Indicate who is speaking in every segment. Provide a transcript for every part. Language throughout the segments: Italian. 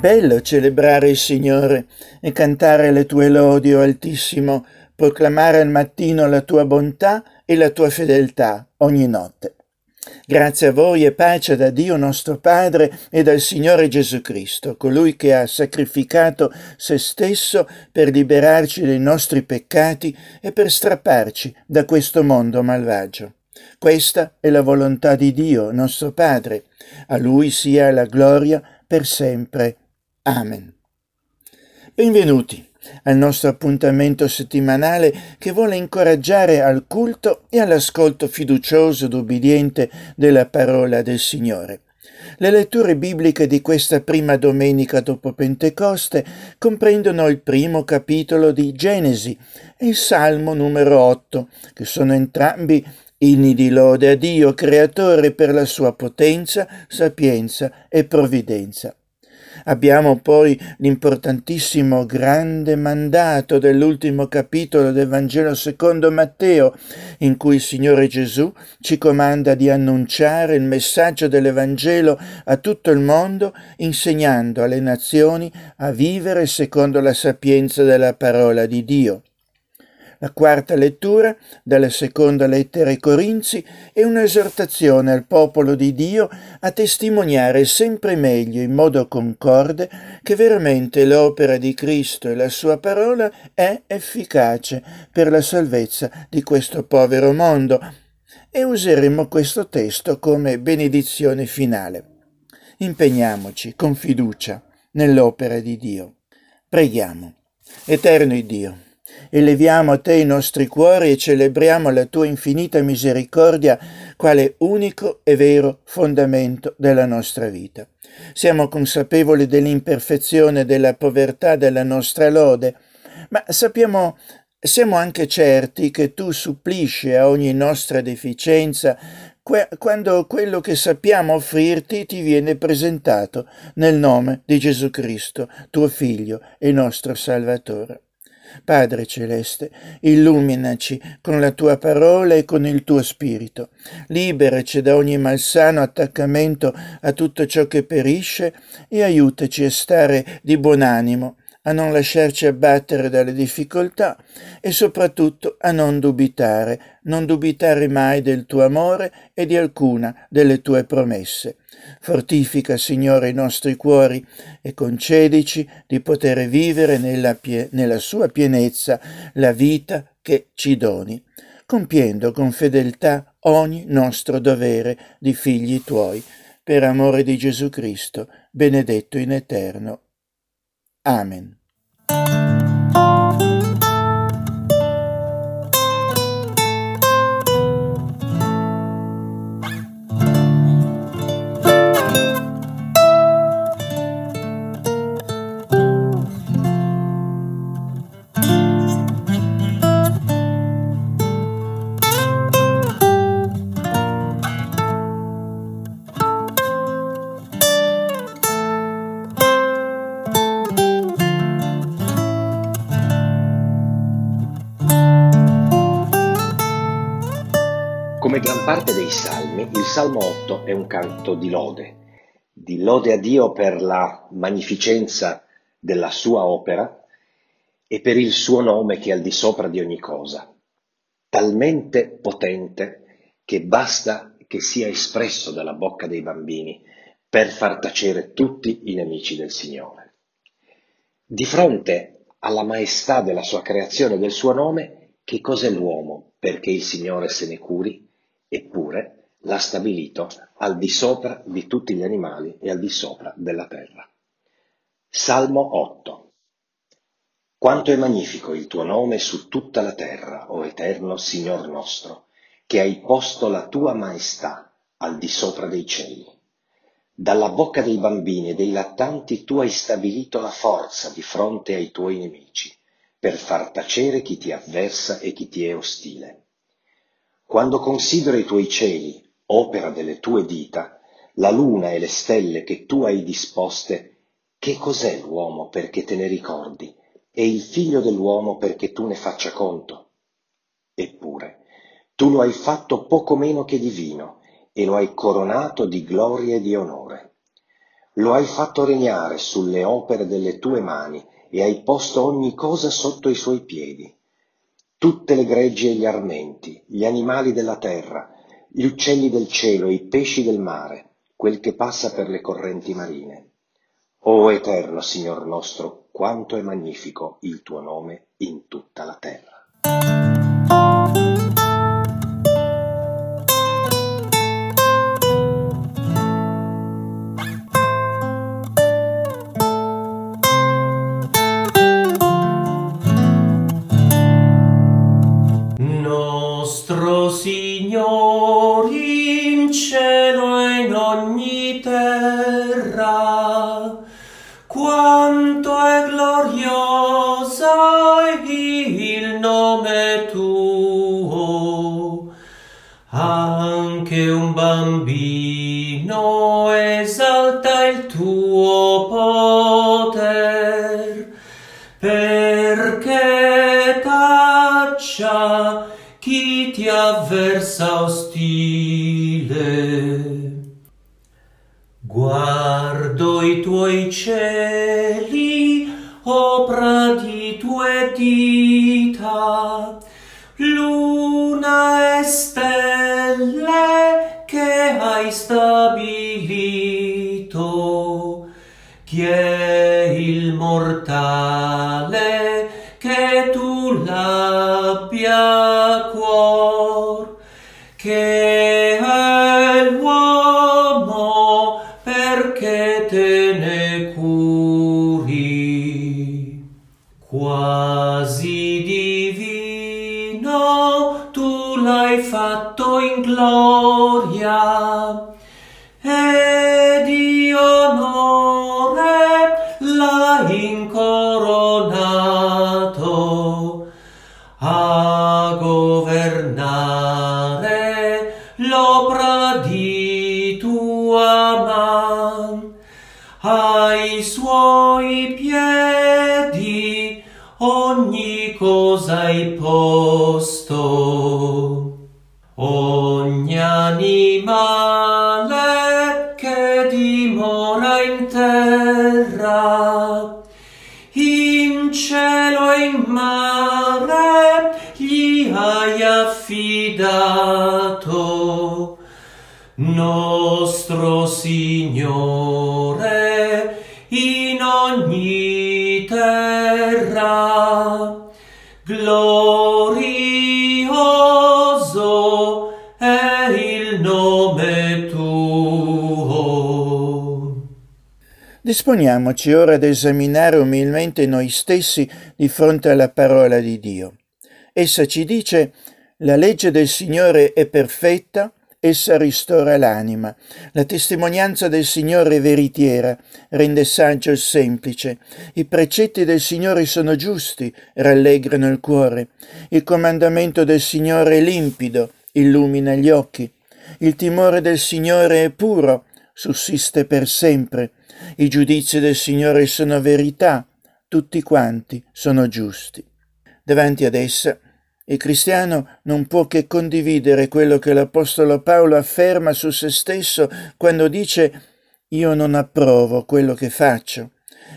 Speaker 1: bello celebrare il Signore e cantare le tue lodi, o Altissimo, proclamare al mattino la tua bontà e la tua fedeltà ogni notte. Grazie a voi e pace da Dio nostro Padre e dal Signore Gesù Cristo, colui che ha sacrificato se stesso per liberarci dai nostri peccati e per strapparci da questo mondo malvagio. Questa è la volontà di Dio, nostro Padre. A Lui sia la gloria per sempre. Amen. Benvenuti al nostro appuntamento settimanale che vuole incoraggiare al culto e all'ascolto fiducioso ed ubbidiente della parola del Signore. Le letture bibliche di questa prima domenica dopo Pentecoste comprendono il primo capitolo di Genesi e il Salmo numero 8, che sono entrambi inni di lode a Dio, creatore per la sua potenza, sapienza e provvidenza. Abbiamo poi l'importantissimo grande mandato dell'ultimo capitolo del Vangelo secondo Matteo, in cui il Signore Gesù ci comanda di annunciare il messaggio dell'Evangelo a tutto il mondo, insegnando alle nazioni a vivere secondo la sapienza della parola di Dio. La quarta lettura dalla seconda lettera ai Corinzi è un'esortazione al popolo di Dio a testimoniare sempre meglio in modo concorde che veramente l'opera di Cristo e la sua parola è efficace per la salvezza di questo povero mondo e useremo questo testo come benedizione finale. Impegniamoci con fiducia nell'opera di Dio. Preghiamo. Eterno Dio eleviamo a te i nostri cuori e celebriamo la tua infinita misericordia quale unico e vero fondamento della nostra vita. Siamo consapevoli dell'imperfezione e della povertà della nostra lode, ma sappiamo siamo anche certi che tu supplisci a ogni nostra deficienza quando quello che sappiamo offrirti ti viene presentato nel nome di Gesù Cristo, tuo Figlio e nostro Salvatore. Padre celeste, illuminaci con la tua parola e con il tuo spirito. Liberaci da ogni malsano attaccamento a tutto ciò che perisce e aiutaci a stare di buon animo, a non lasciarci abbattere dalle difficoltà e soprattutto a non dubitare, non dubitare mai del tuo amore e di alcuna delle tue promesse. Fortifica, Signore, i nostri cuori e concedici di poter vivere nella, pie- nella sua pienezza la vita che ci doni, compiendo con fedeltà ogni nostro dovere di figli tuoi, per amore di Gesù Cristo, benedetto in eterno. Amen.
Speaker 2: Come gran parte dei salmi, il Salmo 8 è un canto di lode, di lode a Dio per la magnificenza della sua opera e per il suo nome che è al di sopra di ogni cosa, talmente potente che basta che sia espresso dalla bocca dei bambini per far tacere tutti i nemici del Signore. Di fronte alla maestà della sua creazione e del suo nome, che cos'è l'uomo perché il Signore se ne curi? Eppure l'ha stabilito al di sopra di tutti gli animali e al di sopra della terra. Salmo 8 Quanto è magnifico il tuo nome su tutta la terra, o eterno Signor nostro, che hai posto la tua maestà al di sopra dei cieli. Dalla bocca dei bambini e dei lattanti tu hai stabilito la forza di fronte ai tuoi nemici, per far tacere chi ti avversa e chi ti è ostile. Quando considero i tuoi cieli, opera delle tue dita, la luna e le stelle che tu hai disposte, che cos'è l'uomo perché te ne ricordi, e il figlio dell'uomo perché tu ne faccia conto? Eppure, tu lo hai fatto poco meno che divino, e lo hai coronato di gloria e di onore.
Speaker 3: lo hai fatto regnare sulle opere delle tue mani e hai posto ogni cosa sotto i suoi piedi. Tutte le greggi e gli armenti, gli animali della terra, gli uccelli del cielo i pesci del mare, quel che passa per le correnti marine. O eterno Signor nostro, quanto è magnifico il tuo nome in tutta la terra.
Speaker 1: Disponiamoci ora ad esaminare umilmente noi stessi di fronte alla parola di Dio. Essa ci dice la legge del Signore è perfetta, essa ristora l'anima. La testimonianza del Signore è veritiera, rende saggio il semplice. I precetti del Signore sono giusti, rallegrano il cuore. Il comandamento del Signore è limpido, illumina gli occhi. Il timore del Signore è puro, sussiste per sempre. I giudizi del Signore sono verità, tutti quanti sono giusti. Davanti ad essa il cristiano non può che condividere quello che l'Apostolo Paolo afferma su se stesso quando dice io non approvo quello che faccio,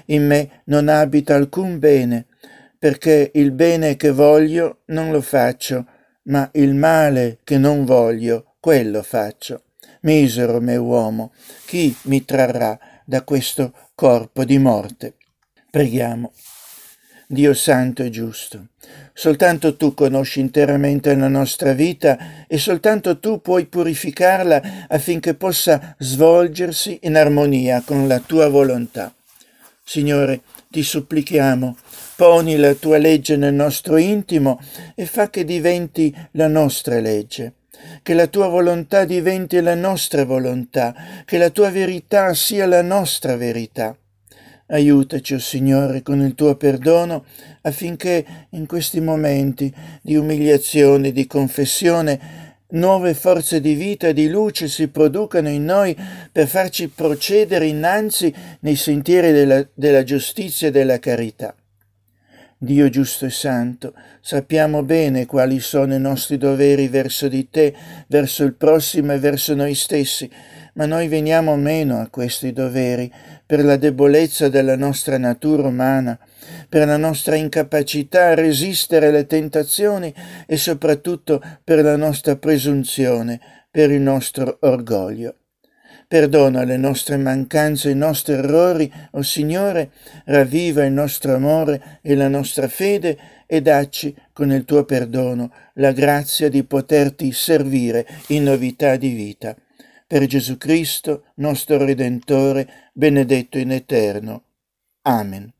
Speaker 1: in me non abita alcun bene, perché il bene che voglio non lo faccio, ma il male che non voglio, quello faccio. Misero me uomo, chi mi trarrà da questo corpo di morte? Preghiamo. Dio santo e giusto. Soltanto tu conosci interamente la nostra vita e soltanto tu puoi purificarla affinché possa svolgersi in armonia con la tua volontà. Signore, ti supplichiamo, poni la tua legge nel nostro intimo e fa che diventi la nostra legge che la tua volontà diventi la nostra volontà, che la tua verità sia la nostra verità. Aiutaci, o oh Signore, con il tuo perdono, affinché in questi momenti di umiliazione, di confessione, nuove forze di vita e di luce si producano in noi per farci procedere innanzi nei sentieri della, della giustizia e della carità. Dio giusto e santo, sappiamo bene quali sono i nostri doveri verso di te, verso il prossimo e verso noi stessi, ma noi veniamo meno a questi doveri per la debolezza della nostra natura umana, per la nostra incapacità a resistere alle tentazioni e soprattutto per la nostra presunzione, per il nostro orgoglio. Perdona le nostre mancanze, i nostri errori, o oh Signore, ravviva il nostro amore e la nostra fede e dacci con il tuo perdono la grazia di poterti servire in novità di vita. Per Gesù Cristo, nostro Redentore, benedetto in eterno. Amen.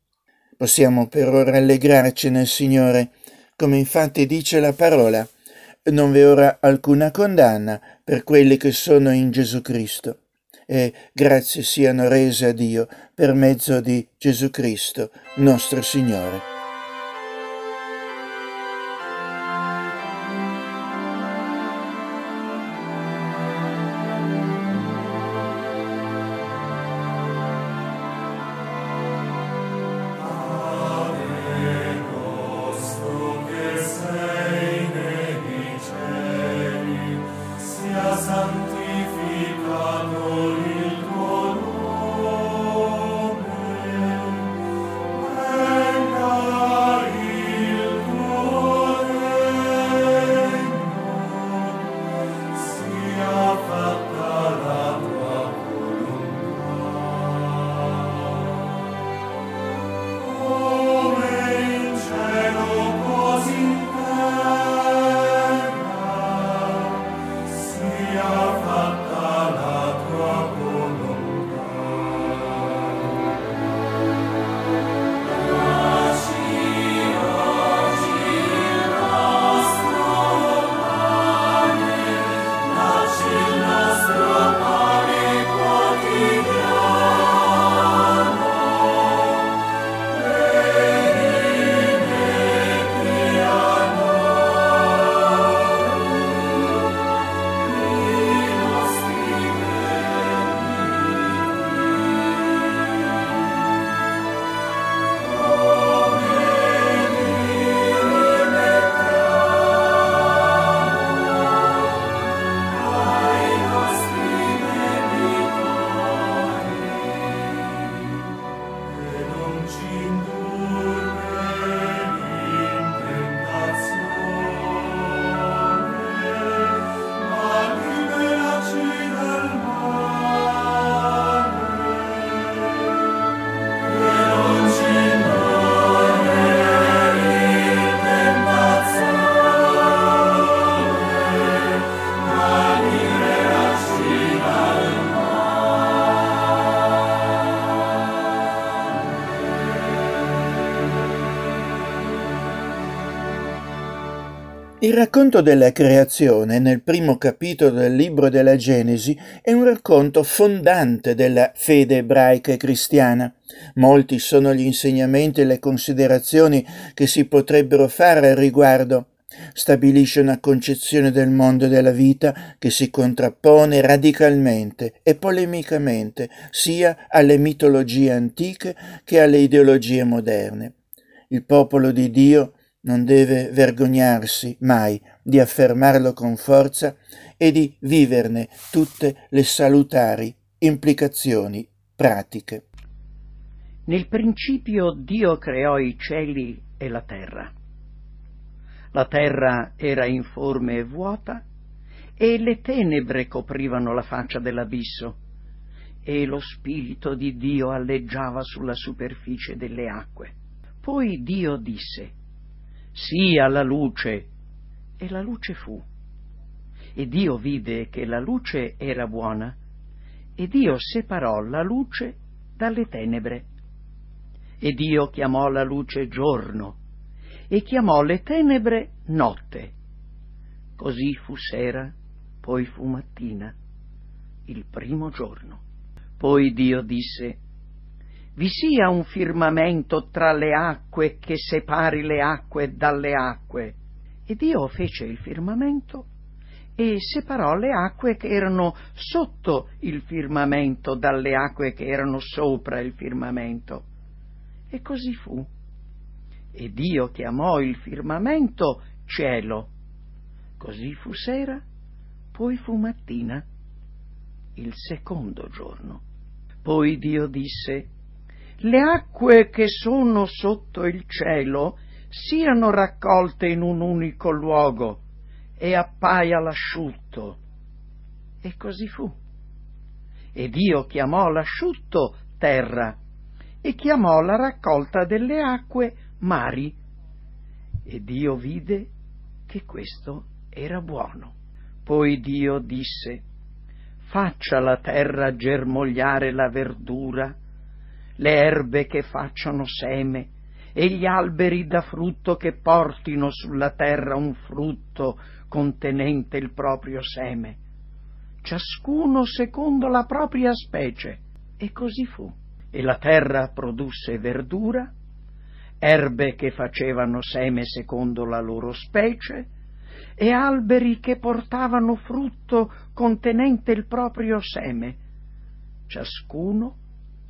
Speaker 1: Possiamo per ora allegrarci nel Signore, come infatti dice la parola, non vi è ora alcuna condanna per quelli che sono in Gesù Cristo e grazie siano rese a Dio per mezzo di Gesù Cristo, nostro Signore. Il racconto della creazione nel primo capitolo del libro della Genesi è un racconto fondante della fede ebraica e cristiana. Molti sono gli insegnamenti e le considerazioni che si potrebbero fare al riguardo. Stabilisce una concezione del mondo e della vita che si contrappone radicalmente e polemicamente sia alle mitologie antiche che alle ideologie moderne. Il popolo di Dio non deve vergognarsi mai di affermarlo con forza e di viverne tutte le salutari implicazioni pratiche.
Speaker 4: Nel principio Dio creò i cieli e la terra. La terra era informe e vuota e le tenebre coprivano la faccia dell'abisso e lo spirito di Dio alleggiava sulla superficie delle acque. Poi Dio disse sia la luce. E la luce fu. E Dio vide che la luce era buona, e Dio separò la luce dalle tenebre. E Dio chiamò la luce giorno, e chiamò le tenebre notte. Così fu sera, poi fu mattina, il primo giorno. Poi Dio disse, vi sia un firmamento tra le acque che separi le acque dalle acque. E Dio fece il firmamento e separò le acque che erano sotto il firmamento dalle acque che erano sopra il firmamento. E così fu. E Dio chiamò il firmamento cielo. Così fu sera, poi fu mattina, il secondo giorno. Poi Dio disse, le acque che sono sotto il cielo siano raccolte in un unico luogo e appaia l'asciutto. E così fu. E Dio chiamò l'asciutto terra e chiamò la raccolta delle acque mari. E Dio vide che questo era buono. Poi Dio disse, faccia la terra germogliare la verdura, le erbe che facciano seme, e gli alberi da frutto che portino sulla terra un frutto contenente il proprio seme, ciascuno secondo la propria specie. E così fu. E la terra produsse verdura, erbe che facevano seme secondo la loro specie, e alberi che portavano frutto contenente il proprio seme, ciascuno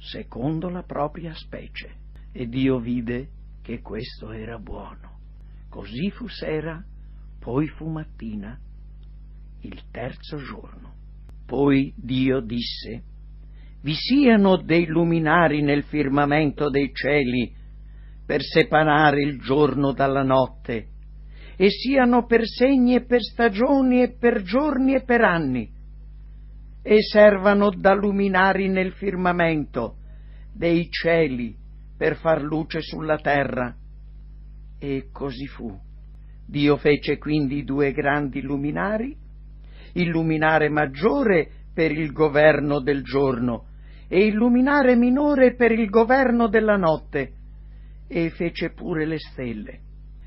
Speaker 4: secondo la propria specie. E Dio vide che questo era buono. Così fu sera, poi fu mattina, il terzo giorno. Poi Dio disse, vi siano dei luminari nel firmamento dei cieli per separare il giorno dalla notte, e siano per segni e per stagioni e per giorni e per anni, e servano da luminari nel firmamento dei cieli per far luce sulla terra. E così fu. Dio fece quindi due grandi luminari, il luminare maggiore per il governo del giorno e il luminare minore per il governo della notte, e fece pure le stelle.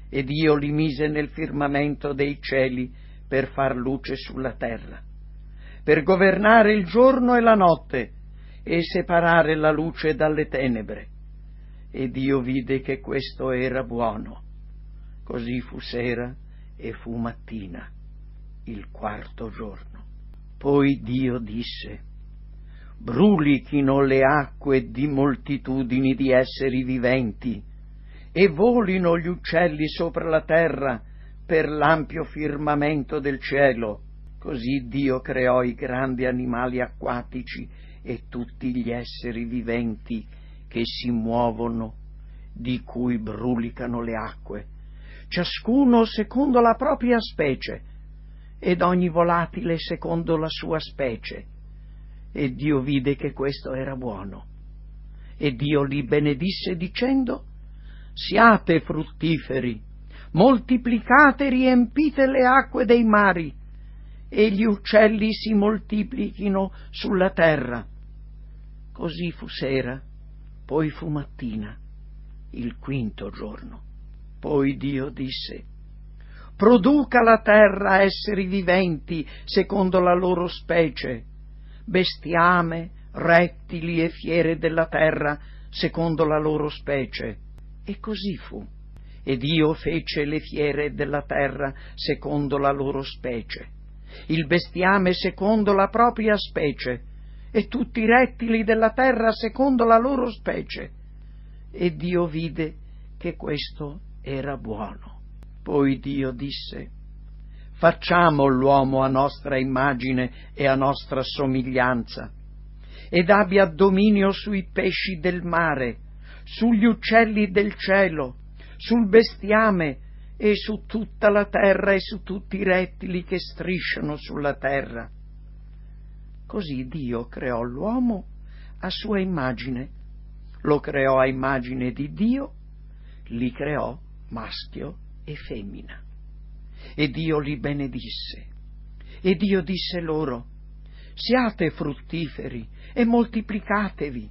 Speaker 4: E Dio li mise nel firmamento dei cieli per far luce sulla terra, per governare il giorno e la notte, e separare la luce dalle tenebre. E Dio vide che questo era buono. Così fu sera e fu mattina, il quarto giorno. Poi Dio disse, brulichino le acque di moltitudini di esseri viventi, e volino gli uccelli sopra la terra per l'ampio firmamento del cielo. Così Dio creò i grandi animali acquatici e tutti gli esseri viventi che si muovono, di cui brulicano le acque, ciascuno secondo la propria specie, ed ogni volatile secondo la sua specie. E Dio vide che questo era buono. E Dio li benedisse dicendo, siate fruttiferi, moltiplicate riempite le acque dei mari, e gli uccelli si moltiplichino sulla terra. Così fu sera, poi fu mattina, il quinto giorno. Poi Dio disse, produca la terra esseri viventi secondo la loro specie, bestiame, rettili e fiere della terra secondo la loro specie. E così fu. E Dio fece le fiere della terra secondo la loro specie, il bestiame secondo la propria specie, e tutti i rettili della terra secondo la loro specie. E Dio vide che questo era buono. Poi Dio disse, facciamo l'uomo a nostra immagine e a nostra somiglianza, ed abbia dominio sui pesci del mare, sugli uccelli del cielo, sul bestiame e su tutta la terra e su tutti i rettili che strisciano sulla terra Così Dio creò l'uomo a sua immagine, lo creò a immagine di Dio, li creò maschio e femmina. E Dio li benedisse. E Dio disse loro, siate fruttiferi e moltiplicatevi,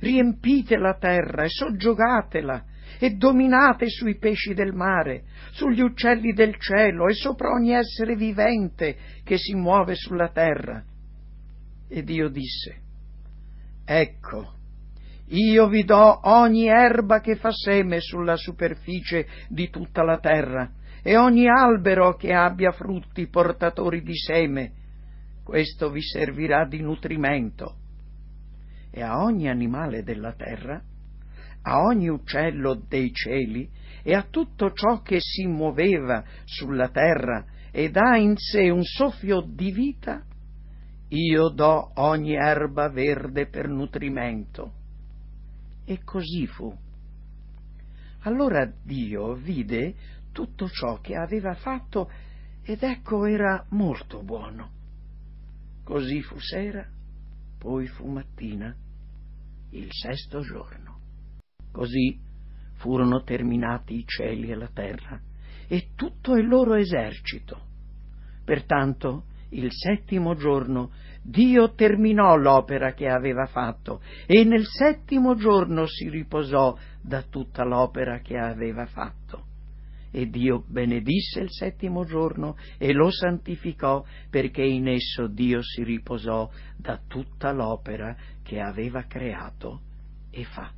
Speaker 4: riempite la terra e soggiogatela e dominate sui pesci del mare, sugli uccelli del cielo e sopra ogni essere vivente che si muove sulla terra e Dio disse, Ecco, io vi do ogni erba che fa seme sulla superficie di tutta la terra, e ogni albero che abbia frutti portatori di seme, questo vi servirà di nutrimento. E a ogni animale della terra, a ogni uccello dei cieli, e a tutto ciò che si muoveva sulla terra ed ha in sé un soffio di vita, io do ogni erba verde per nutrimento. E così fu. Allora Dio vide tutto ciò che aveva fatto ed ecco era molto buono. Così fu sera, poi fu mattina, il sesto giorno. Così furono terminati i cieli e la terra e tutto il loro esercito. Pertanto il settimo giorno Dio terminò l'opera che aveva fatto e nel settimo giorno si riposò da tutta l'opera che aveva fatto. E Dio benedisse il settimo giorno e lo santificò perché in esso Dio si riposò da tutta l'opera che aveva creato e fatta.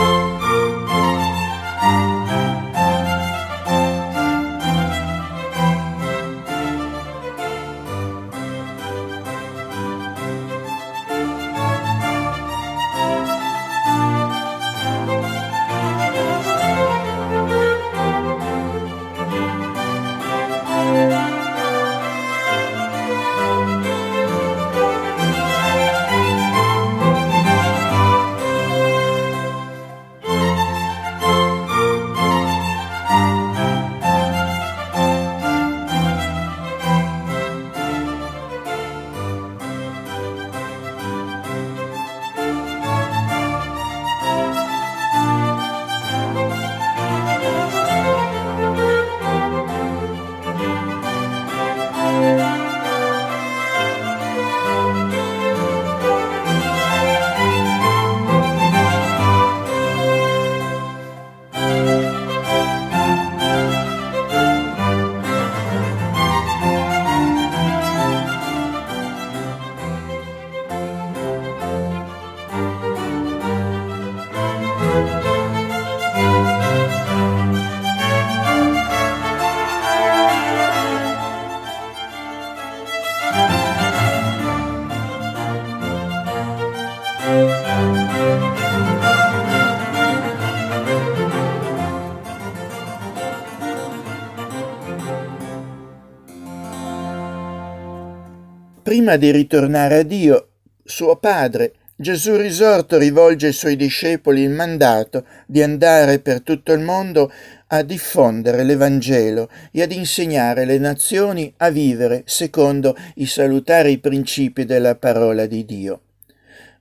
Speaker 1: Prima di ritornare a Dio, suo Padre, Gesù risorto rivolge ai suoi discepoli il mandato di andare per tutto il mondo a diffondere l'Evangelo e ad insegnare le nazioni a vivere secondo i salutari principi della parola di Dio.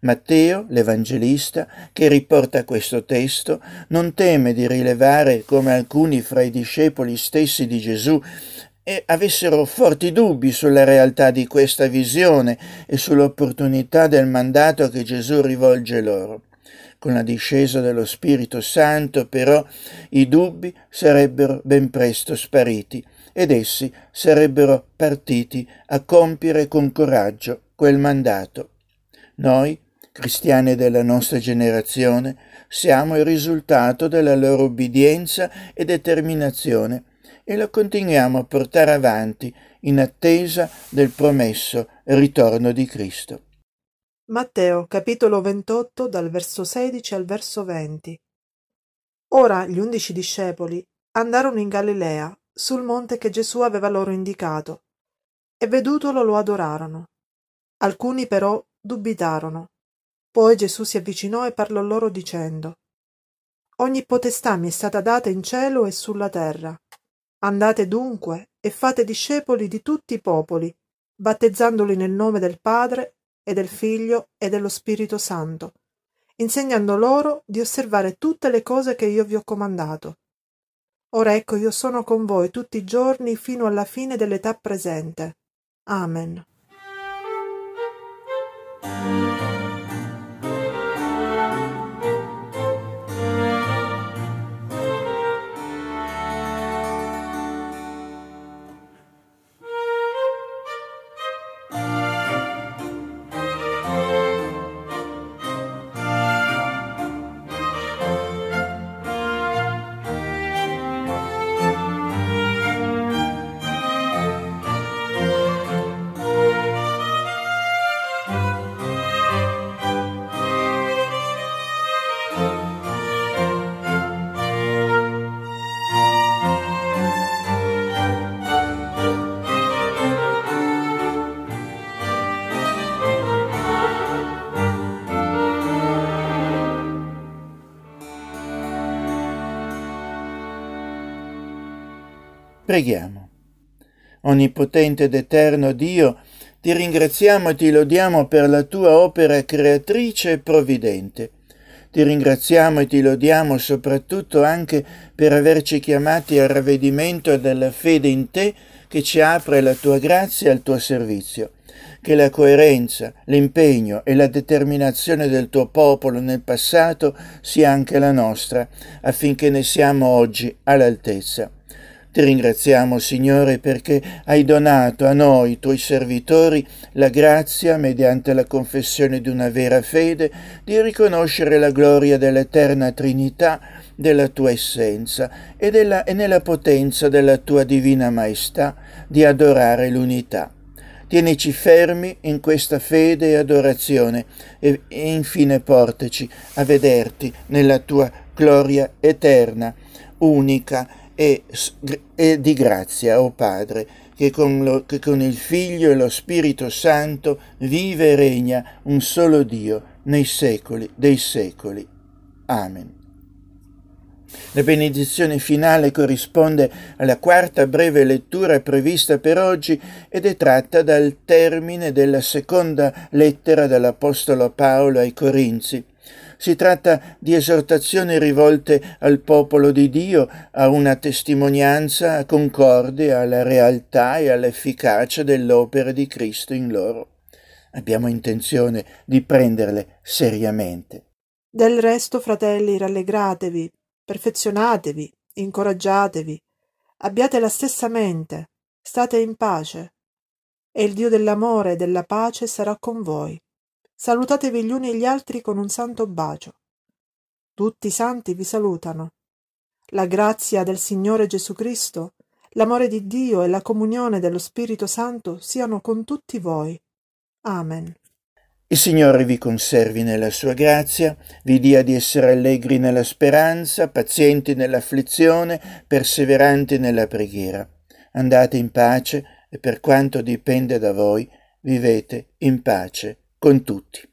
Speaker 1: Matteo, l'Evangelista, che riporta questo testo, non teme di rilevare come alcuni fra i discepoli stessi di Gesù e avessero forti dubbi sulla realtà di questa visione e sull'opportunità del mandato che Gesù rivolge loro. Con la discesa dello Spirito Santo, però, i dubbi sarebbero ben presto spariti ed essi sarebbero partiti a compiere con coraggio quel mandato. Noi, cristiani della nostra generazione, siamo il risultato della loro obbedienza e determinazione e lo continuiamo a portare avanti in attesa del promesso ritorno di Cristo.
Speaker 5: Matteo capitolo 28 dal verso 16 al verso 20 Ora gli undici discepoli andarono in Galilea, sul monte che Gesù aveva loro indicato, e vedutolo lo adorarono. Alcuni però dubitarono. Poi Gesù si avvicinò e parlò loro dicendo Ogni potestà mi è stata data in cielo e sulla terra. Andate dunque e fate discepoli di tutti i popoli, battezzandoli nel nome del Padre e del Figlio e dello Spirito Santo, insegnando loro di osservare tutte le cose che io vi ho comandato. Ora ecco io sono con voi tutti i giorni fino alla fine dell'età presente. Amen.
Speaker 1: Preghiamo. Onnipotente ed eterno Dio, ti ringraziamo e ti lodiamo per la tua opera creatrice e provvidente. Ti ringraziamo e ti lodiamo soprattutto anche per averci chiamati al ravvedimento della fede in te che ci apre la tua grazia al tuo servizio. Che la coerenza, l'impegno e la determinazione del tuo popolo nel passato sia anche la nostra, affinché ne siamo oggi all'altezza. Ti ringraziamo, Signore, perché hai donato a noi, tuoi servitori, la grazia, mediante la confessione di una vera fede, di riconoscere la gloria dell'eterna Trinità, della tua essenza e, della, e nella potenza della tua divina maestà di adorare l'unità. Tienici fermi in questa fede e adorazione e, e infine portaci a vederti nella tua gloria eterna, unica e, e di grazia, o oh Padre, che con, lo, che con il Figlio e lo Spirito Santo vive e regna un solo Dio nei secoli dei secoli. Amen. La benedizione finale corrisponde alla quarta breve lettura prevista per oggi ed è tratta dal termine della seconda lettera dell'Apostolo Paolo ai Corinzi. Si tratta di esortazioni rivolte al popolo di Dio a una testimonianza concorde alla realtà e all'efficacia dell'opera di Cristo in loro. Abbiamo intenzione di prenderle seriamente.
Speaker 5: Del resto, fratelli, rallegratevi, perfezionatevi, incoraggiatevi, abbiate la stessa mente, state in pace, e il Dio dell'amore e della pace sarà con voi. Salutatevi gli uni gli altri con un santo bacio. Tutti i santi vi salutano. La grazia del Signore Gesù Cristo, l'amore di Dio e la comunione dello Spirito Santo siano con tutti voi. Amen.
Speaker 1: Il Signore vi conservi nella sua grazia, vi dia di essere allegri nella speranza, pazienti nell'afflizione, perseveranti nella preghiera. Andate in pace e per quanto dipende da voi, vivete in pace con tutti.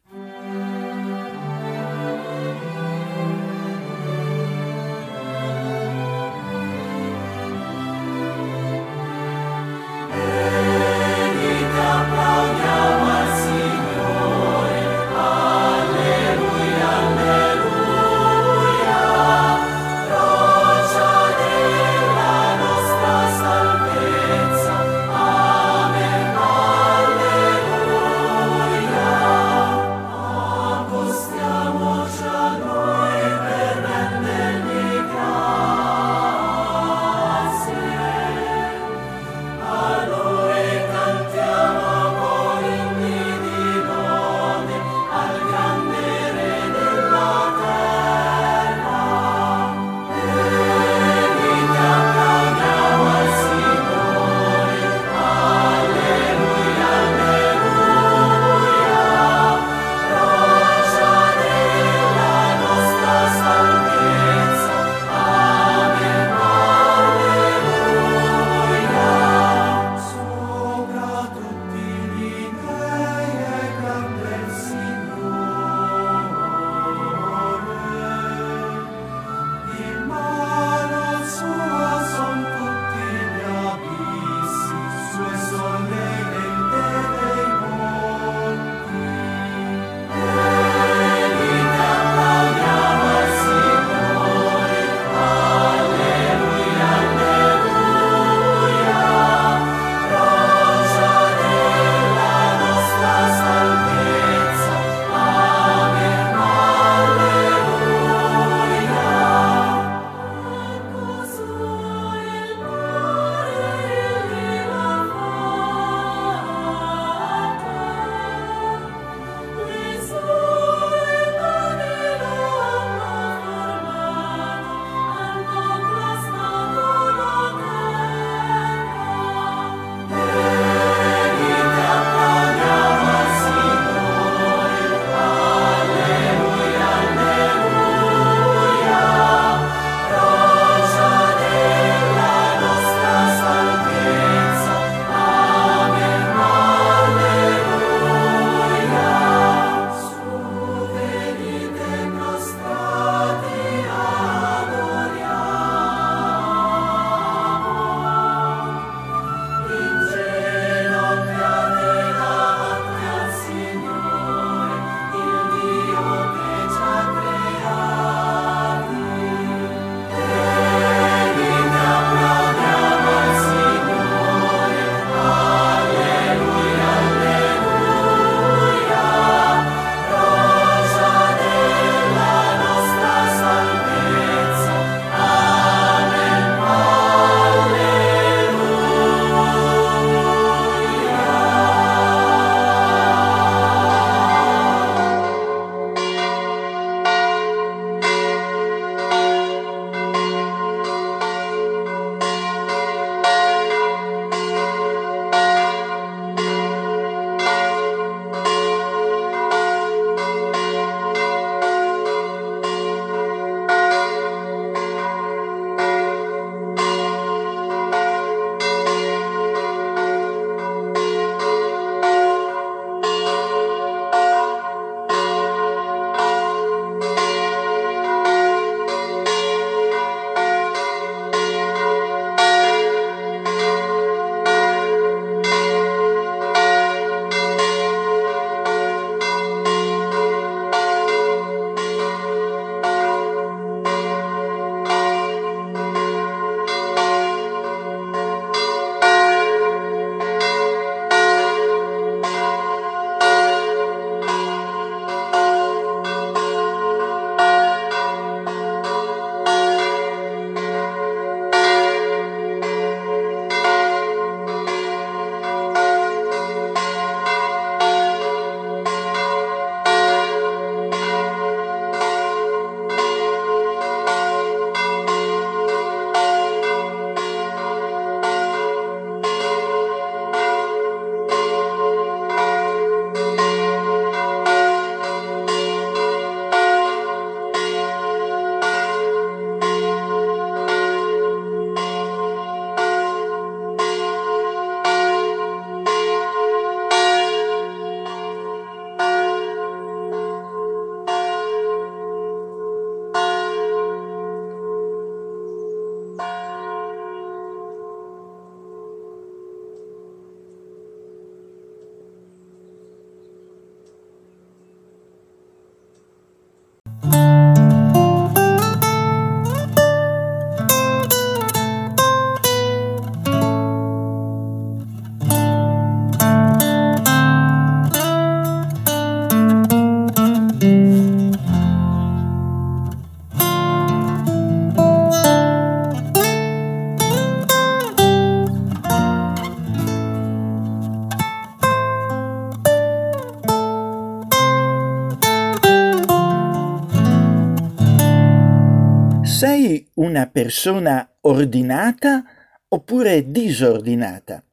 Speaker 1: Una persona ordinata oppure disordinata?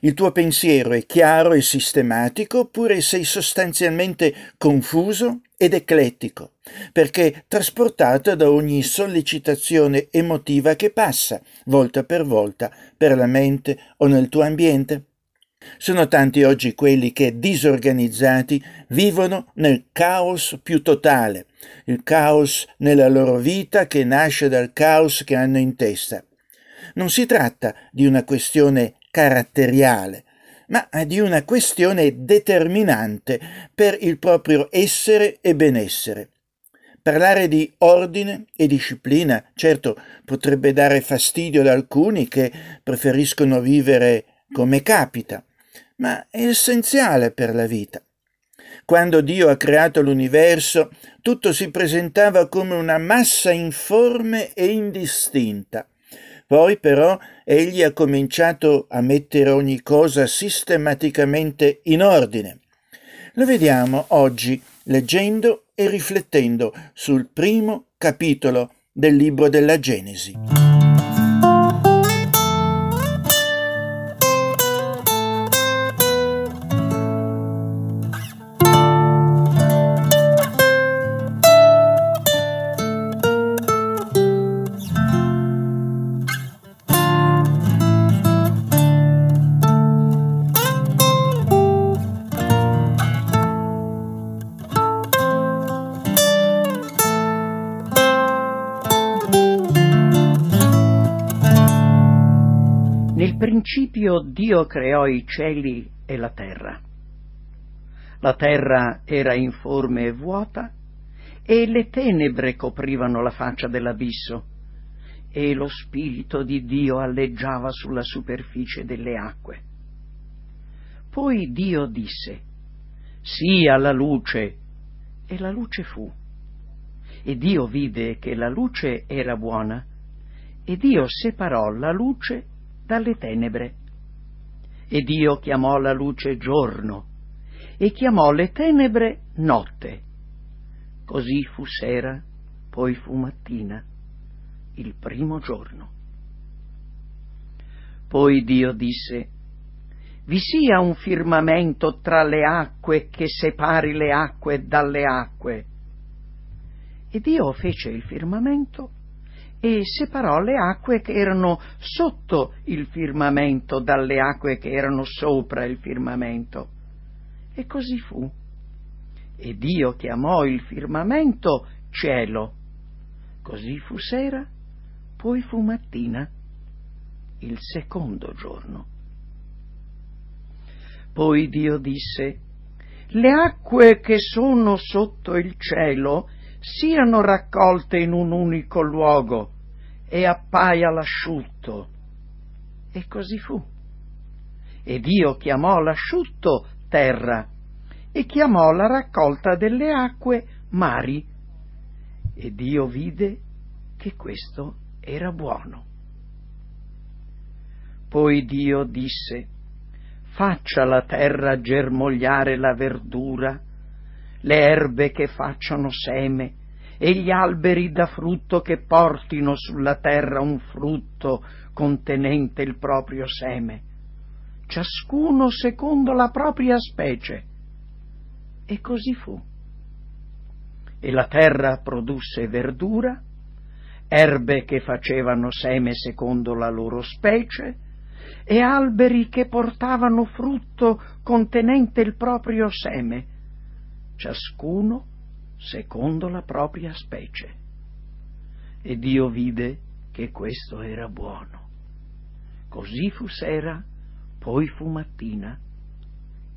Speaker 1: Il tuo pensiero è chiaro e sistematico oppure sei sostanzialmente confuso ed eclettico, perché trasportato da ogni sollecitazione emotiva che passa, volta per volta, per la mente o nel tuo ambiente? Sono tanti oggi quelli che, disorganizzati, vivono nel caos più totale, il caos nella loro vita che nasce dal caos che hanno in testa. Non si tratta di una questione caratteriale, ma di una questione determinante per il proprio essere e benessere. Parlare di ordine e disciplina, certo, potrebbe dare fastidio ad alcuni che preferiscono vivere come capita, ma è essenziale per la vita. Quando Dio ha creato l'universo, tutto si presentava come una massa informe e indistinta. Poi però egli ha cominciato a mettere ogni cosa sistematicamente in ordine. Lo vediamo oggi leggendo e riflettendo sul primo capitolo del libro della Genesi.
Speaker 4: Principio Dio creò i cieli e la terra. La terra era informe e vuota, e le tenebre coprivano la faccia dell'abisso, e lo Spirito di Dio alleggiava sulla superficie delle acque. Poi Dio disse, sia la luce, e la luce fu. E Dio vide che la luce era buona, e Dio separò la luce dalle tenebre. E Dio chiamò la luce giorno e chiamò le tenebre notte. Così fu sera, poi fu mattina, il primo giorno. Poi Dio disse, vi sia un firmamento tra le acque che separi le acque dalle acque. E Dio fece il firmamento e separò le acque che erano sotto il firmamento dalle acque che erano sopra il firmamento. E così fu. E Dio chiamò il firmamento cielo. Così fu sera, poi fu mattina, il secondo giorno. Poi Dio disse, le acque che sono sotto il cielo siano raccolte in un unico luogo e appaia l'asciutto. E così fu. E Dio chiamò l'asciutto terra e chiamò la raccolta delle acque mari. E Dio vide che questo era buono. Poi Dio disse, faccia la terra germogliare la verdura, le erbe che facciano seme, e gli alberi da frutto che portino sulla terra un frutto contenente il proprio seme, ciascuno secondo la propria specie. E così fu. E la terra produsse verdura, erbe che facevano seme secondo la loro specie, e alberi che portavano frutto contenente il proprio seme, ciascuno secondo la propria specie. E Dio vide che questo era buono. Così fu sera, poi fu mattina,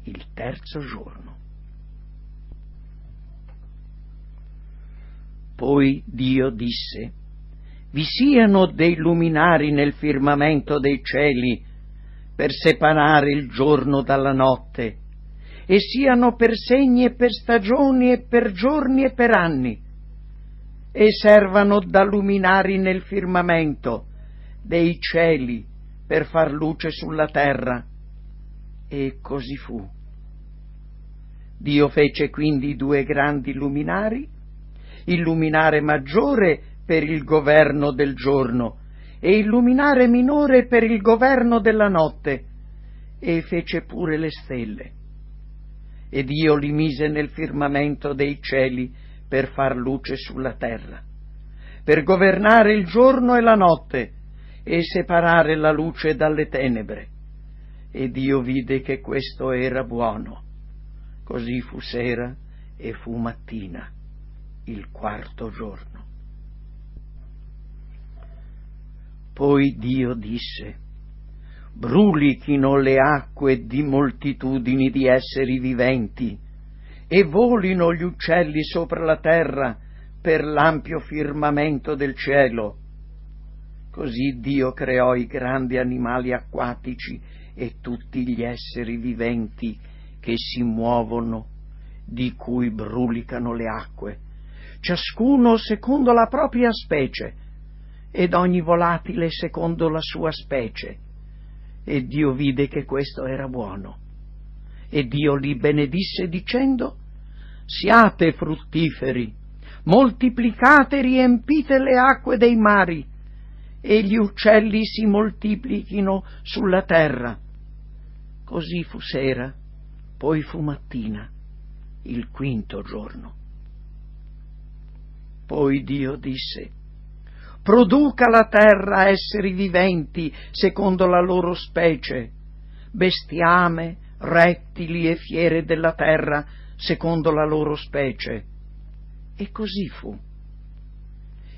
Speaker 4: il terzo giorno. Poi Dio disse, vi siano dei luminari nel firmamento dei cieli per separare il giorno dalla notte e siano per segni e per stagioni e per giorni e per anni, e servano da luminari nel firmamento dei cieli per far luce sulla terra. E così fu. Dio fece quindi due grandi luminari, il luminare maggiore per il governo del giorno e il luminare minore per il governo della notte e fece pure le stelle. E Dio li mise nel firmamento dei cieli per far luce sulla terra, per governare il giorno e la notte e separare la luce dalle tenebre. E Dio vide che questo era buono. Così fu sera e fu mattina, il quarto giorno. Poi Dio disse, brulichino le acque di moltitudini di esseri viventi e volino gli uccelli sopra la terra per l'ampio firmamento del cielo. Così Dio creò i grandi animali acquatici e tutti gli esseri viventi che si muovono, di cui brulicano le acque, ciascuno secondo la propria specie, ed ogni volatile secondo la sua specie. E Dio vide che questo era buono. E Dio li benedisse dicendo, siate fruttiferi, moltiplicate riempite le acque dei mari, e gli uccelli si moltiplichino sulla terra. Così fu sera, poi fu mattina, il quinto giorno. Poi Dio disse, produca la terra esseri viventi secondo la loro specie, bestiame, rettili e fiere della terra secondo la loro specie. E così fu.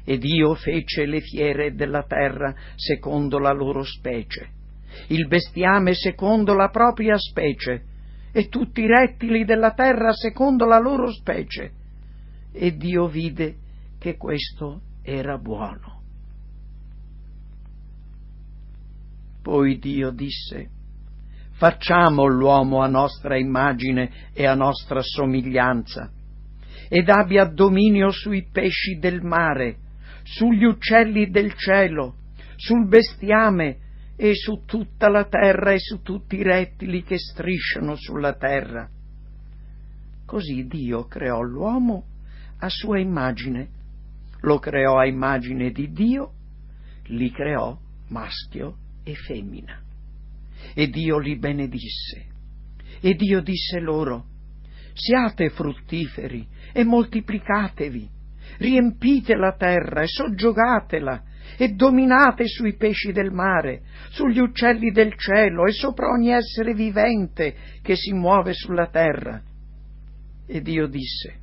Speaker 4: E Dio fece le fiere della terra secondo la loro specie, il bestiame secondo la propria specie, e tutti i rettili della terra secondo la loro specie. E Dio vide che questo era buono. Poi Dio disse, facciamo l'uomo a nostra immagine e a nostra somiglianza, ed abbia dominio sui pesci del mare, sugli uccelli del cielo, sul bestiame e su tutta la terra e su tutti i rettili che strisciano sulla terra. Così Dio creò l'uomo a sua immagine, lo creò a immagine di Dio, li creò maschio e femmina. E Dio li benedisse. E Dio disse loro, siate fruttiferi e moltiplicatevi, riempite la terra e soggiogatela e dominate sui pesci del mare, sugli uccelli del cielo e sopra ogni essere vivente che si muove sulla terra. E Dio disse,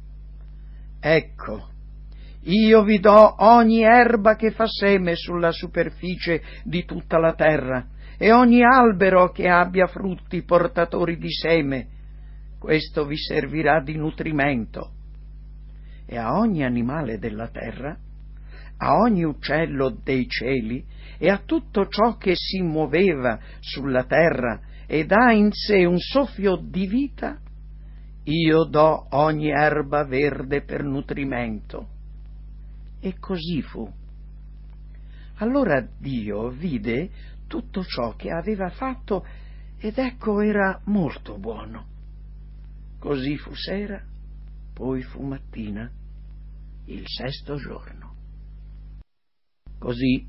Speaker 4: ecco, io vi do ogni erba che fa seme sulla superficie di tutta la terra e ogni albero che abbia frutti portatori di seme. Questo vi servirà di nutrimento. E a ogni animale della terra, a ogni uccello dei cieli e a tutto ciò che si muoveva sulla terra ed ha in sé un soffio di vita, io do ogni erba verde per nutrimento e così fu. Allora Dio vide tutto ciò che aveva fatto ed ecco era molto buono. Così fu sera, poi fu mattina, il sesto giorno. Così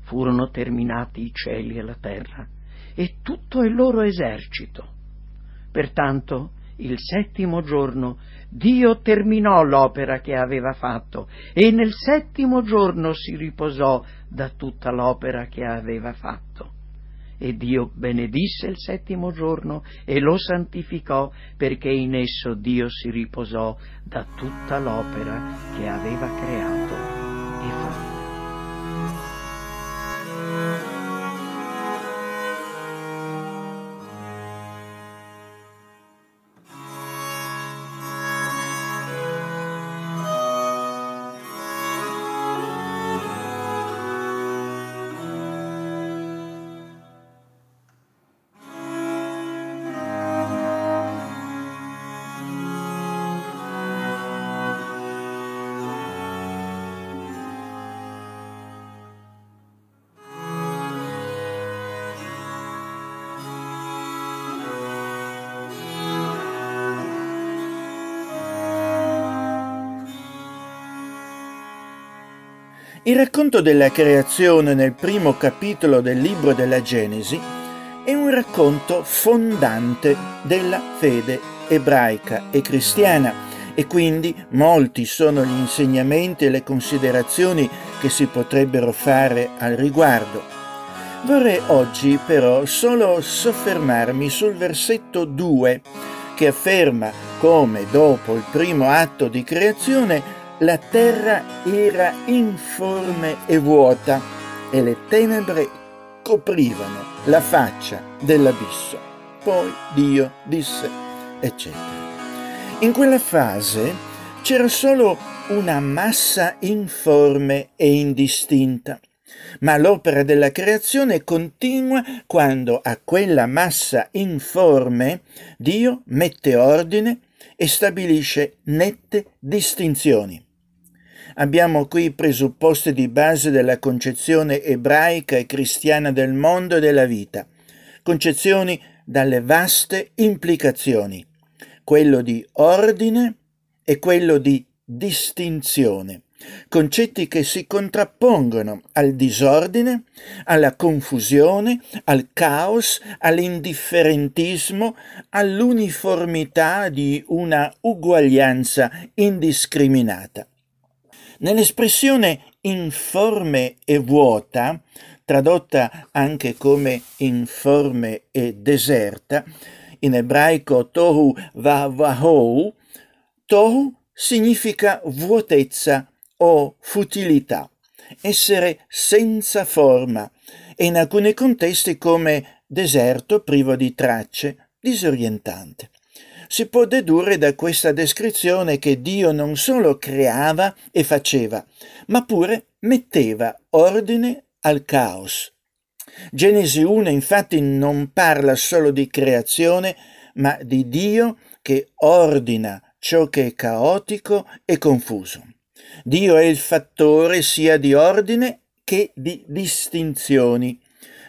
Speaker 4: furono terminati i cieli e la terra e tutto il loro esercito. Pertanto il settimo giorno Dio terminò l'opera che aveva fatto e nel settimo giorno si riposò da tutta l'opera che aveva fatto. E Dio benedisse il settimo giorno e lo santificò perché in esso Dio si riposò da tutta l'opera che aveva creato
Speaker 1: racconto della creazione nel primo capitolo del libro della Genesi è un racconto fondante della fede ebraica e cristiana e quindi molti sono gli insegnamenti e le considerazioni che si potrebbero fare al riguardo. Vorrei oggi però solo soffermarmi sul versetto 2 che afferma come dopo il primo atto di creazione la terra era informe e vuota e le tenebre coprivano la faccia dell'abisso. Poi Dio disse, eccetera. In quella fase c'era solo una massa informe e indistinta, ma l'opera della creazione continua quando a quella massa informe Dio mette ordine e stabilisce nette distinzioni. Abbiamo qui i presupposti di base della concezione ebraica e cristiana del mondo e della vita, concezioni dalle vaste implicazioni, quello di ordine e quello di distinzione, concetti che si contrappongono al disordine, alla confusione, al caos, all'indifferentismo, all'uniformità di una uguaglianza indiscriminata. Nell'espressione informe e vuota, tradotta anche come informe e deserta, in ebraico tohu vavahou, tohu significa vuotezza o futilità, essere senza forma e in alcuni contesti come deserto privo di tracce, disorientante. Si può dedurre da questa descrizione che Dio non solo creava e faceva, ma pure metteva ordine al caos. Genesi 1 infatti non parla solo di creazione, ma di Dio che ordina ciò che è caotico e confuso. Dio è il fattore sia di ordine che di distinzioni.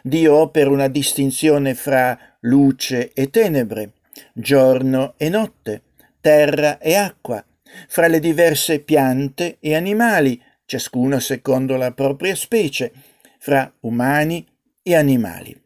Speaker 1: Dio opera una distinzione fra luce e tenebre, giorno e notte, terra e acqua, fra le diverse piante e animali, ciascuno secondo la propria specie, fra umani e animali.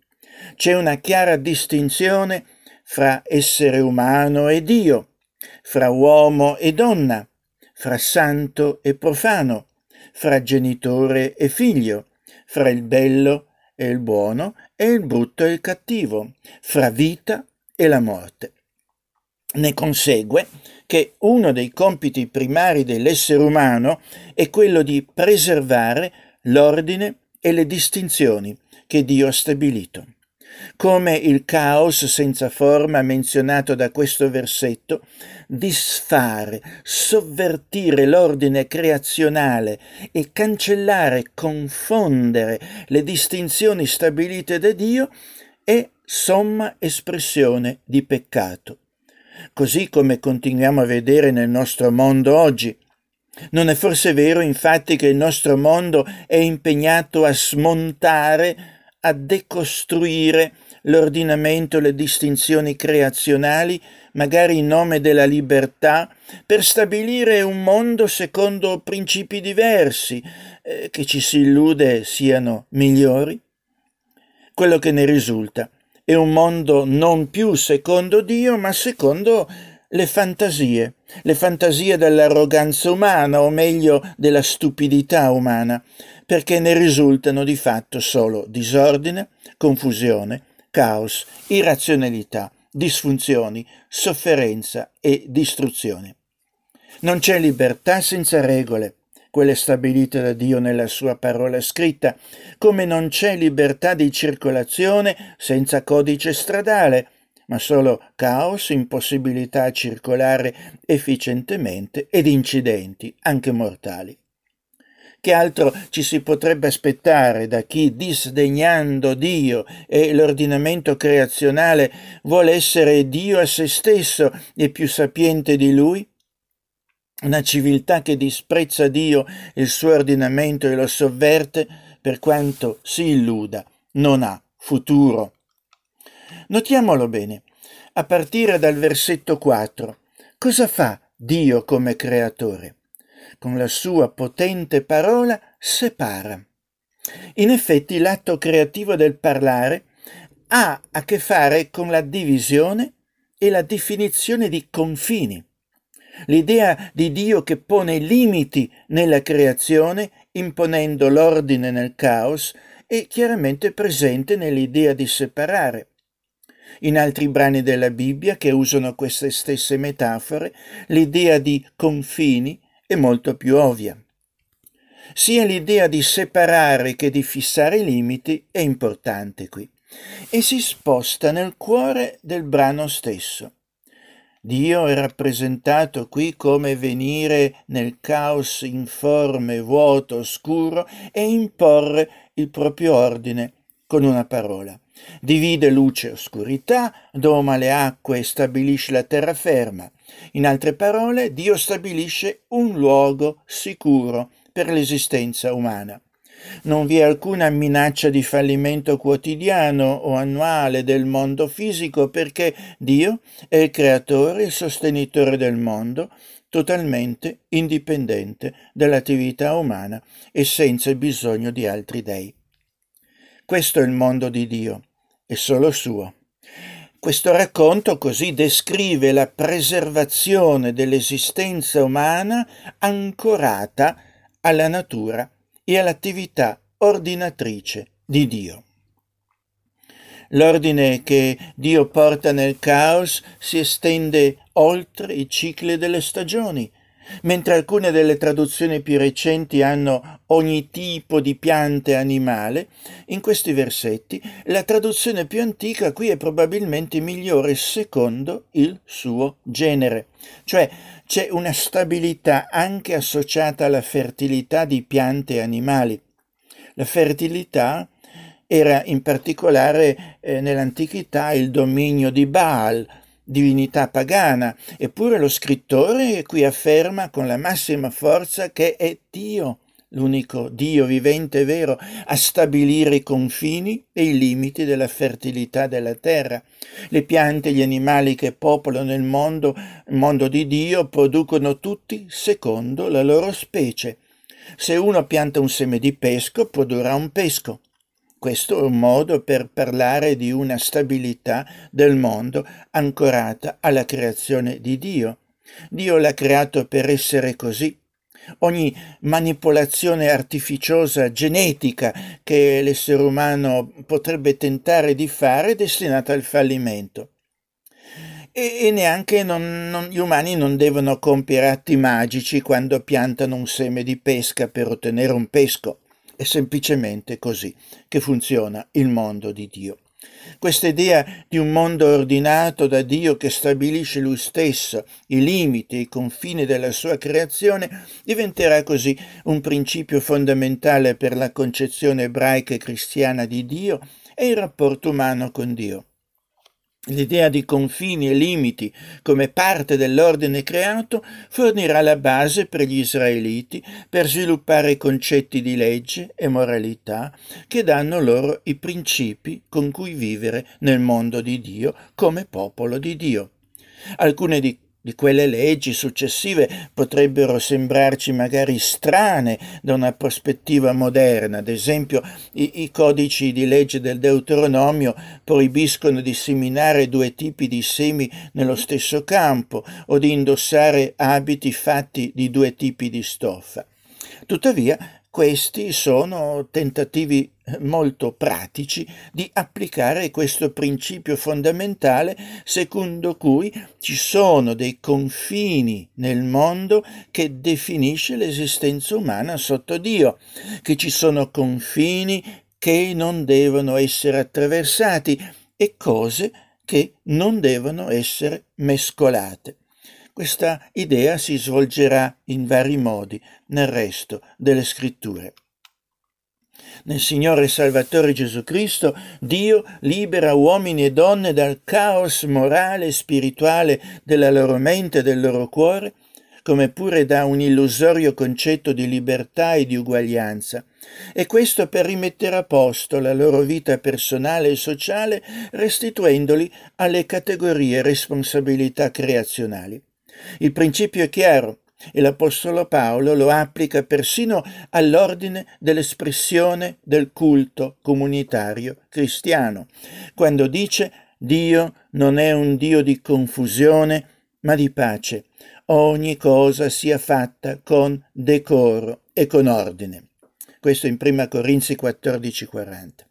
Speaker 1: C'è una chiara distinzione fra essere umano e Dio, fra uomo e donna, fra santo e profano, fra genitore e figlio, fra il bello e il buono e il brutto e il cattivo, fra vita e la morte. Ne consegue che uno dei compiti primari dell'essere umano è quello di preservare l'ordine e le distinzioni che Dio ha stabilito. Come il caos senza forma menzionato da questo versetto, disfare, sovvertire l'ordine creazionale e cancellare, confondere le distinzioni stabilite da Dio è somma espressione di peccato. Così come continuiamo a vedere nel nostro mondo oggi, non è forse vero infatti che il nostro mondo è impegnato a smontare a decostruire l'ordinamento, le distinzioni creazionali, magari in nome della libertà, per stabilire un mondo secondo principi diversi, eh, che ci si illude siano migliori? Quello che ne risulta è un mondo non più secondo Dio, ma secondo le fantasie, le fantasie dell'arroganza umana, o meglio della stupidità umana, perché ne risultano di fatto solo disordine, confusione, caos, irrazionalità, disfunzioni, sofferenza e distruzione. Non c'è libertà senza regole, quelle stabilite da Dio nella sua parola scritta, come non c'è libertà di circolazione senza codice stradale, ma solo caos, impossibilità a circolare efficientemente ed incidenti, anche mortali. Che altro ci si potrebbe aspettare da chi, disdegnando Dio e l'ordinamento creazionale, vuole essere Dio a se stesso e più sapiente di Lui? Una civiltà che disprezza Dio, il suo ordinamento e lo sovverte, per quanto si illuda, non ha futuro. Notiamolo bene, a partire dal versetto 4. Cosa fa Dio come creatore? con la sua potente parola separa. In effetti l'atto creativo del parlare ha a che fare con la divisione e la definizione di confini. L'idea di Dio che pone limiti nella creazione, imponendo l'ordine nel caos, è chiaramente presente nell'idea di separare. In altri brani della Bibbia che usano queste stesse metafore, l'idea di confini è molto più ovvia. Sia l'idea di separare che di fissare i limiti è importante qui e si sposta nel cuore del brano stesso. Dio è rappresentato qui come venire nel caos informe, vuoto, oscuro e imporre il proprio ordine con una parola. Divide luce e oscurità, doma le acque e stabilisce la terraferma. In altre parole, Dio stabilisce un luogo sicuro per l'esistenza umana. Non vi è alcuna minaccia di fallimento quotidiano o annuale del mondo fisico perché Dio è il creatore e il sostenitore del mondo, totalmente indipendente dall'attività umana e senza bisogno di altri dei. Questo è il mondo di Dio, è solo suo. Questo racconto così descrive la preservazione dell'esistenza umana ancorata alla natura e all'attività ordinatrice di Dio. L'ordine che Dio porta nel caos si estende oltre i cicli delle stagioni, mentre alcune delle traduzioni più recenti hanno ogni tipo di pianta animale, in questi versetti la traduzione più antica qui è probabilmente migliore secondo il suo genere, cioè c'è una stabilità anche associata alla fertilità di piante e animali. La fertilità era in particolare eh, nell'antichità il dominio di Baal, divinità pagana, eppure lo scrittore qui afferma con la massima forza che è Dio, l'unico Dio vivente e vero, a stabilire i confini e i limiti della fertilità della terra. Le piante e gli animali che popolano il mondo, il mondo di Dio, producono tutti secondo la loro specie. Se uno pianta un seme di pesco, produrrà un pesco. Questo è un modo per parlare di una stabilità del mondo ancorata alla creazione di Dio. Dio l'ha creato per essere così ogni manipolazione artificiosa genetica che l'essere umano potrebbe tentare di fare è destinata al fallimento. E, e neanche non, non, gli umani non devono compiere atti magici quando piantano un seme di pesca per ottenere un pesco. È semplicemente così che funziona il mondo di Dio. Questa idea di un mondo ordinato da Dio che stabilisce lui stesso i limiti e i confini della sua creazione diventerà così un principio fondamentale per la concezione ebraica e cristiana di Dio e il rapporto umano con Dio. L'idea di confini e limiti come parte dell'ordine creato fornirà la base per gli israeliti per sviluppare concetti di legge e moralità che danno loro i principi con cui vivere nel mondo di Dio come popolo di Dio. Alcune di di quelle leggi successive potrebbero sembrarci magari strane da una prospettiva moderna. Ad esempio, i, i, codici di legge del Deuteronomio proibiscono di seminare due tipi di semi nello stesso campo o di indossare abiti fatti di due tipi di stoffa. Tuttavia, questi sono tentativi molto pratici di applicare questo principio fondamentale secondo cui ci sono dei confini nel mondo che definisce l'esistenza umana sotto Dio, che ci sono confini che non devono essere attraversati e cose che non devono essere mescolate. Questa idea si svolgerà in vari modi nel resto delle scritture. Nel Signore Salvatore Gesù Cristo, Dio libera uomini e donne dal caos morale e spirituale della loro mente e del loro cuore, come pure da un illusorio concetto di libertà e di uguaglianza, e questo per rimettere a posto la loro vita personale e sociale, restituendoli alle categorie responsabilità creazionali. Il principio è chiaro. E l'Apostolo Paolo lo applica persino all'ordine dell'espressione del culto comunitario cristiano, quando dice Dio non è un Dio di confusione, ma di pace. Ogni cosa sia fatta con decoro e con ordine. Questo in 1 Corinzi 14:40.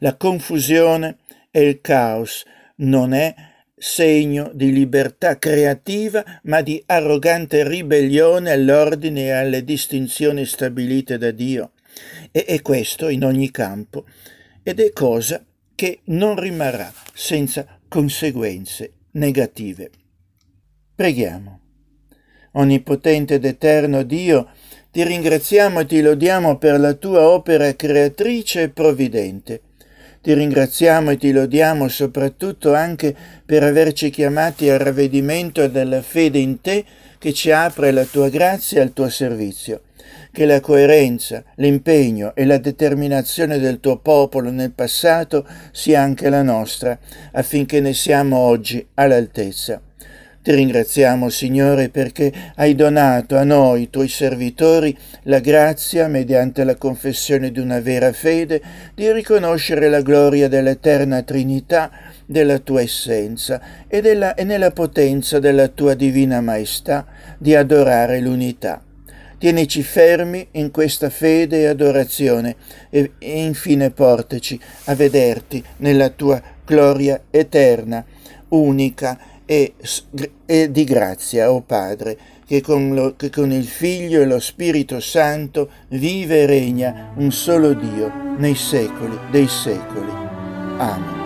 Speaker 1: La confusione e il caos non è segno di libertà creativa, ma di arrogante ribellione all'ordine e alle distinzioni stabilite da Dio. E, e questo in ogni campo. Ed è cosa che non rimarrà senza conseguenze negative. Preghiamo. Onnipotente ed eterno Dio, ti ringraziamo e ti lodiamo per la tua opera creatrice e provvidente ti ringraziamo e ti lodiamo soprattutto anche per averci chiamati al ravvedimento della fede in te che ci apre la tua grazia al tuo servizio. Che la coerenza, l'impegno e la determinazione del tuo popolo nel passato sia anche la nostra, affinché ne siamo oggi all'altezza. Ti ringraziamo, Signore, perché hai donato a noi, tuoi servitori, la grazia, mediante la confessione di una vera fede, di riconoscere la gloria dell'eterna Trinità, della tua essenza e, della, e nella potenza della tua divina maestà di adorare l'unità. Tienici fermi in questa fede e adorazione e, e infine portaci a vederti nella tua gloria eterna, unica e, e di grazia, o oh Padre, che con, lo, che con il Figlio e lo Spirito Santo vive e regna un solo Dio nei secoli dei secoli. Amen.